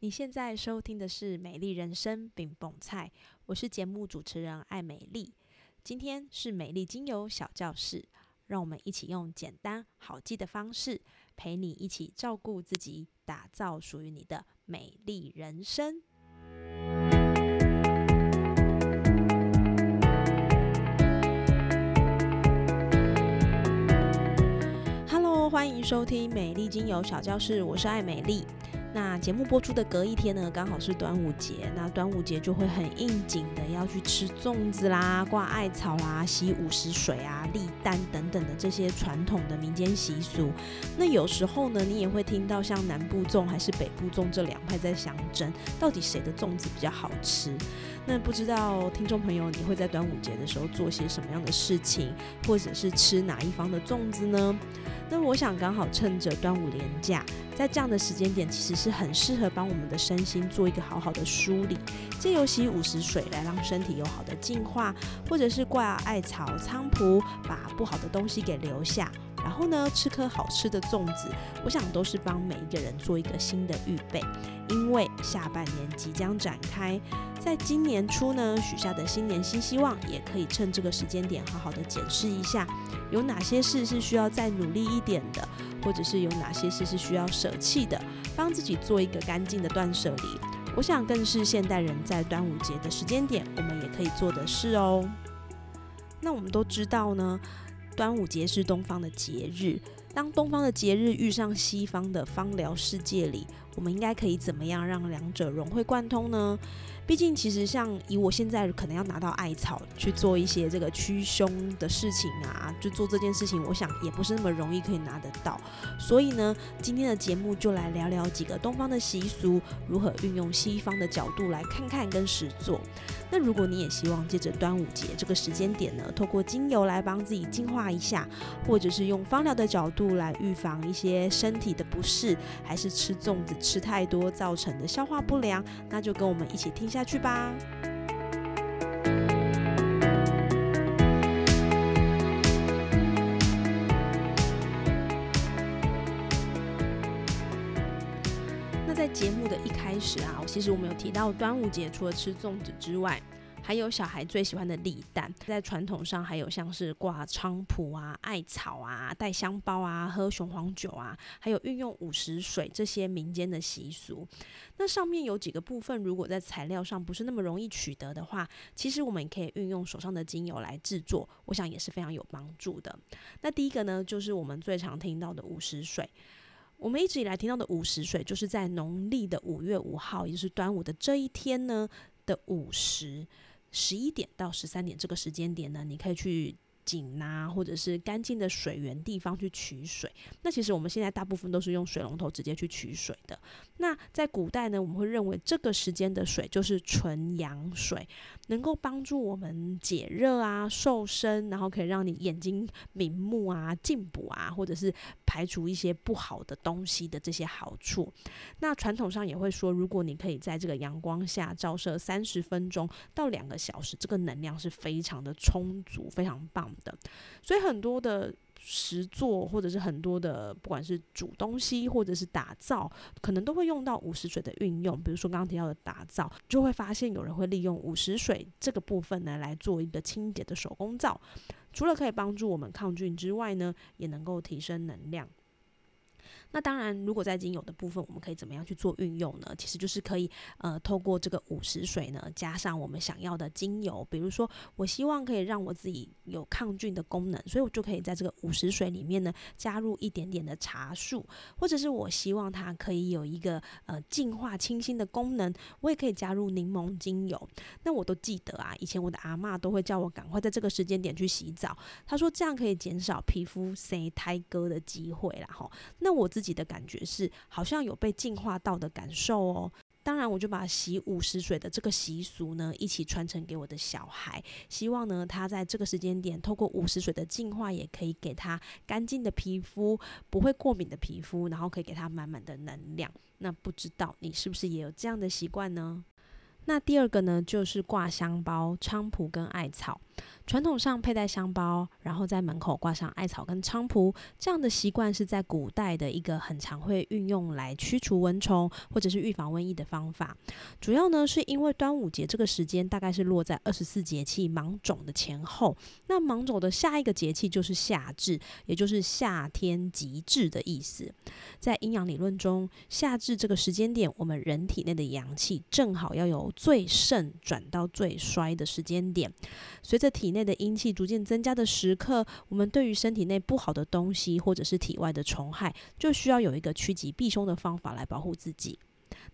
你现在收听的是《美丽人生》饼蹦菜，我是节目主持人艾美丽。今天是美丽精油小教室，让我们一起用简单好记的方式，陪你一起照顾自己，打造属于你的美丽人生。Hello，欢迎收听美丽精油小教室，我是艾美丽。那节目播出的隔一天呢，刚好是端午节。那端午节就会很应景的要去吃粽子啦、挂艾草啦、洗午时水啊、立蛋等等的这些传统的民间习俗。那有时候呢，你也会听到像南部粽还是北部粽这两派在相争，到底谁的粽子比较好吃？那不知道听众朋友，你会在端午节的时候做些什么样的事情，或者是吃哪一方的粽子呢？那我想刚好趁着端午连假，在这样的时间点，其实是很适合帮我们的身心做一个好好的梳理，借由洗五十水来让身体有好的净化，或者是挂艾草、菖蒲，把不好的东西给留下。然后呢，吃颗好吃的粽子，我想都是帮每一个人做一个新的预备，因为下半年即将展开，在今年初呢许下的新年新希望，也可以趁这个时间点好好的检视一下，有哪些事是需要再努力一点的，或者是有哪些事是需要舍弃的，帮自己做一个干净的断舍离。我想更是现代人在端午节的时间点，我们也可以做的事哦。那我们都知道呢。端午节是东方的节日，当东方的节日遇上西方的芳疗世界里，我们应该可以怎么样让两者融会贯通呢？毕竟，其实像以我现在可能要拿到艾草去做一些这个驱凶的事情啊，就做这件事情，我想也不是那么容易可以拿得到。所以呢，今天的节目就来聊聊几个东方的习俗，如何运用西方的角度来看看跟实做。那如果你也希望借着端午节这个时间点呢，透过精油来帮自己净化一下，或者是用芳疗的角度来预防一些身体的不适，还是吃粽子吃太多造成的消化不良，那就跟我们一起听。下去吧。那在节目的一开始啊，其实我们有提到端午节除了吃粽子之外。还有小孩最喜欢的立蛋，在传统上还有像是挂菖蒲啊、艾草啊、带香包啊、喝雄黄酒啊，还有运用午时水这些民间的习俗。那上面有几个部分，如果在材料上不是那么容易取得的话，其实我们可以运用手上的精油来制作，我想也是非常有帮助的。那第一个呢，就是我们最常听到的午时水。我们一直以来听到的午时水，就是在农历的五月五号，也就是端午的这一天呢的午时。十一点到十三点这个时间点呢，你可以去。井啊，或者是干净的水源地方去取水。那其实我们现在大部分都是用水龙头直接去取水的。那在古代呢，我们会认为这个时间的水就是纯阳水，能够帮助我们解热啊、瘦身，然后可以让你眼睛明目啊、进补啊，或者是排除一些不好的东西的这些好处。那传统上也会说，如果你可以在这个阳光下照射三十分钟到两个小时，这个能量是非常的充足，非常棒。的，所以很多的实做或者是很多的，不管是煮东西或者是打造，可能都会用到午时水的运用。比如说刚刚提到的打造，就会发现有人会利用午时水这个部分呢来做一个清洁的手工皂，除了可以帮助我们抗菌之外呢，也能够提升能量。那当然，如果在精油的部分，我们可以怎么样去做运用呢？其实就是可以，呃，透过这个午时水呢，加上我们想要的精油。比如说，我希望可以让我自己有抗菌的功能，所以我就可以在这个午时水里面呢，加入一点点的茶树，或者是我希望它可以有一个呃净化清新的功能，我也可以加入柠檬精油。那我都记得啊，以前我的阿妈都会叫我赶快在这个时间点去洗澡，她说这样可以减少皮肤生胎割的机会啦。哈，那我。自己自己的感觉是好像有被净化到的感受哦。当然，我就把洗五十水的这个习俗呢，一起传承给我的小孩，希望呢他在这个时间点，透过五十水的净化，也可以给他干净的皮肤，不会过敏的皮肤，然后可以给他满满的能量。那不知道你是不是也有这样的习惯呢？那第二个呢，就是挂香包、菖蒲跟艾草。传统上佩戴香包，然后在门口挂上艾草跟菖蒲，这样的习惯是在古代的一个很常会运用来驱除蚊虫或者是预防瘟疫的方法。主要呢是因为端午节这个时间大概是落在二十四节气芒种的前后，那芒种的下一个节气就是夏至，也就是夏天极至的意思。在阴阳理论中，夏至这个时间点，我们人体内的阳气正好要由最盛转到最衰的时间点，随着这体内的阴气逐渐增加的时刻，我们对于身体内不好的东西或者是体外的虫害，就需要有一个趋吉避凶的方法来保护自己。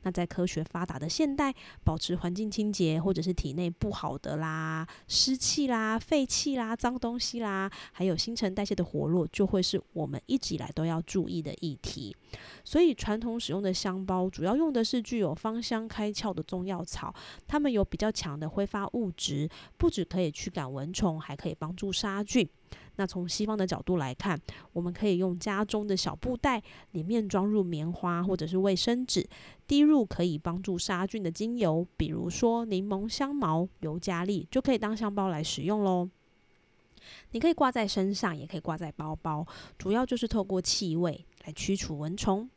那在科学发达的现代，保持环境清洁，或者是体内不好的啦、湿气啦、废气啦、脏东西啦，还有新陈代谢的活络，就会是我们一直以来都要注意的议题。所以，传统使用的香包主要用的是具有芳香开窍的中药草，它们有比较强的挥发物质，不止可以驱赶蚊虫，还可以帮助杀菌。那从西方的角度来看，我们可以用家中的小布袋，里面装入棉花或者是卫生纸，滴入可以帮助杀菌的精油，比如说柠檬香茅、尤加利，就可以当香包来使用喽。你可以挂在身上，也可以挂在包包，主要就是透过气味来驱除蚊虫。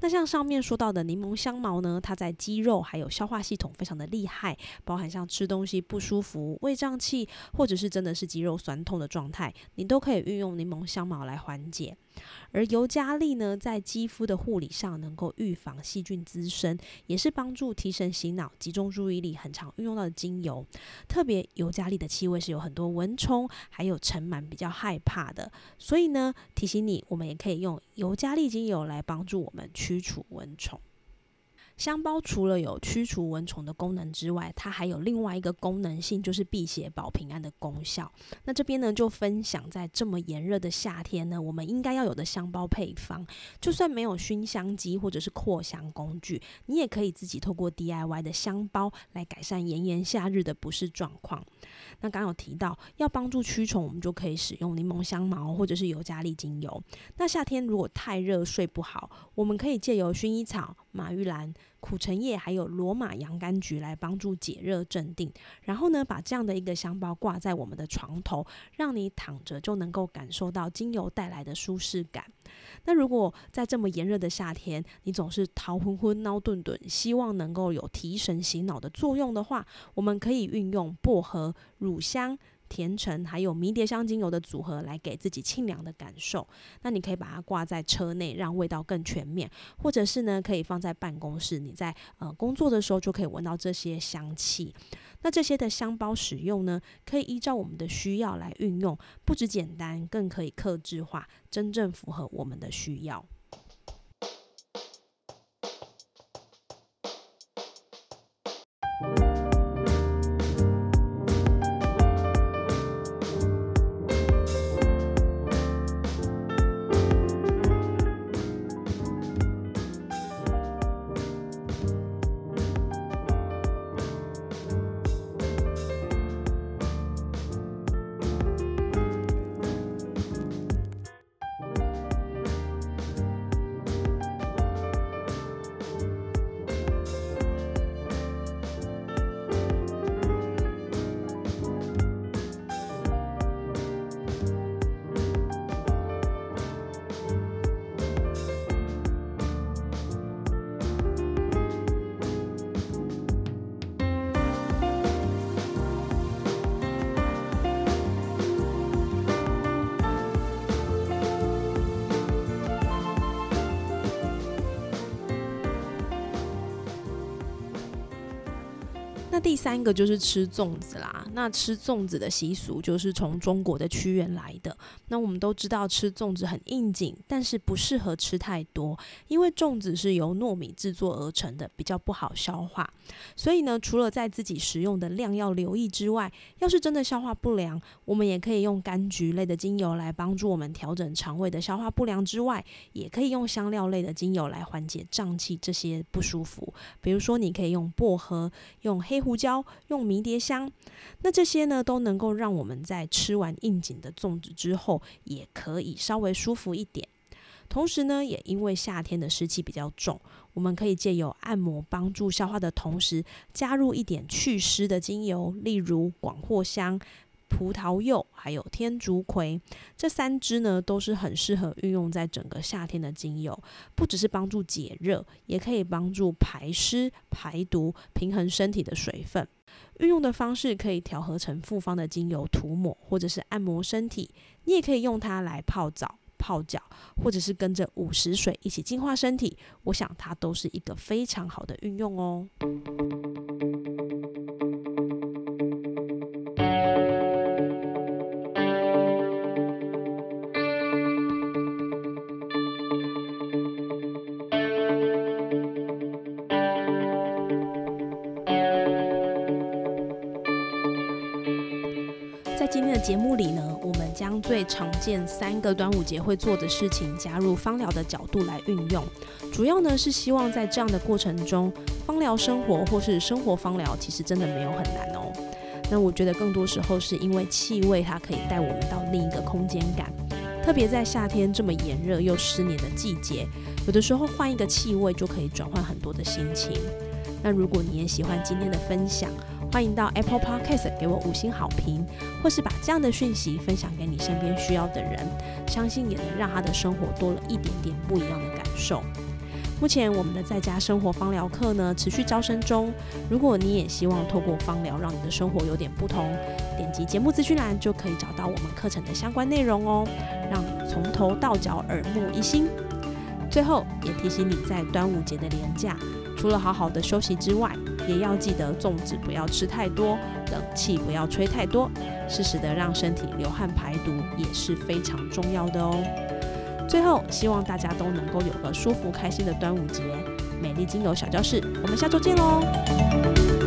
那像上面说到的柠檬香茅呢，它在肌肉还有消化系统非常的厉害，包含像吃东西不舒服、胃胀气，或者是真的是肌肉酸痛的状态，你都可以运用柠檬香茅来缓解。而尤加利呢，在肌肤的护理上能够预防细菌滋生，也是帮助提神醒脑、集中注意力很常运用到的精油。特别尤加利的气味是有很多蚊虫还有尘螨比较害怕的，所以呢，提醒你，我们也可以用尤加利精油来帮助我们驱除蚊虫。香包除了有驱除蚊虫的功能之外，它还有另外一个功能性，就是辟邪保平安的功效。那这边呢，就分享在这么炎热的夏天呢，我们应该要有的香包配方。就算没有熏香机或者是扩香工具，你也可以自己透过 DIY 的香包来改善炎炎夏日的不适状况。那刚有提到要帮助驱虫，我们就可以使用柠檬香茅或者是尤加利精油。那夏天如果太热睡不好，我们可以借由薰衣草。马玉兰、苦橙叶还有罗马洋甘菊来帮助解热镇定，然后呢，把这样的一个香包挂在我们的床头，让你躺着就能够感受到精油带来的舒适感。那如果在这么炎热的夏天，你总是头昏昏、脑顿顿，希望能够有提神醒脑的作用的话，我们可以运用薄荷、乳香。甜橙还有迷迭香精油的组合，来给自己清凉的感受。那你可以把它挂在车内，让味道更全面；或者是呢，可以放在办公室，你在呃工作的时候就可以闻到这些香气。那这些的香包使用呢，可以依照我们的需要来运用，不止简单，更可以克制化，真正符合我们的需要。那第三个就是吃粽子啦。那吃粽子的习俗就是从中国的屈原来的。那我们都知道吃粽子很应景，但是不适合吃太多，因为粽子是由糯米制作而成的，比较不好消化。所以呢，除了在自己食用的量要留意之外，要是真的消化不良，我们也可以用柑橘类的精油来帮助我们调整肠胃的消化不良之外，也可以用香料类的精油来缓解胀气这些不舒服。比如说，你可以用薄荷，用黑。胡椒用迷迭香，那这些呢都能够让我们在吃完应景的粽子之后，也可以稍微舒服一点。同时呢，也因为夏天的湿气比较重，我们可以借由按摩帮助消化的同时，加入一点祛湿的精油，例如广藿香、葡萄柚还有天竺葵这三支呢，都是很适合运用在整个夏天的精油，不只是帮助解热，也可以帮助排湿排毒，平衡身体的水分。运用的方式可以调和成复方的精油涂抹，或者是按摩身体。你也可以用它来泡澡、泡脚，或者是跟着午时水一起净化身体。我想它都是一个非常好的运用哦。在今天的节目里呢，我们将最常见三个端午节会做的事情加入芳疗的角度来运用，主要呢是希望在这样的过程中，芳疗生活或是生活芳疗其实真的没有很难哦。那我觉得更多时候是因为气味它可以带我们到另一个空间感，特别在夏天这么炎热又湿黏的季节，有的时候换一个气味就可以转换很多的心情。那如果你也喜欢今天的分享，欢迎到 Apple Podcast 给我五星好评，或是把这样的讯息分享给你身边需要的人，相信也能让他的生活多了一点点不一样的感受。目前我们的在家生活芳疗课呢持续招生中，如果你也希望透过芳疗让你的生活有点不同，点击节目资讯栏就可以找到我们课程的相关内容哦，让你从头到脚耳目一新。最后也提醒你在端午节的连假，除了好好的休息之外，也要记得粽子不要吃太多，冷气不要吹太多，适时的让身体流汗排毒也是非常重要的哦。最后，希望大家都能够有个舒服开心的端午节。美丽精油小教室，我们下周见喽！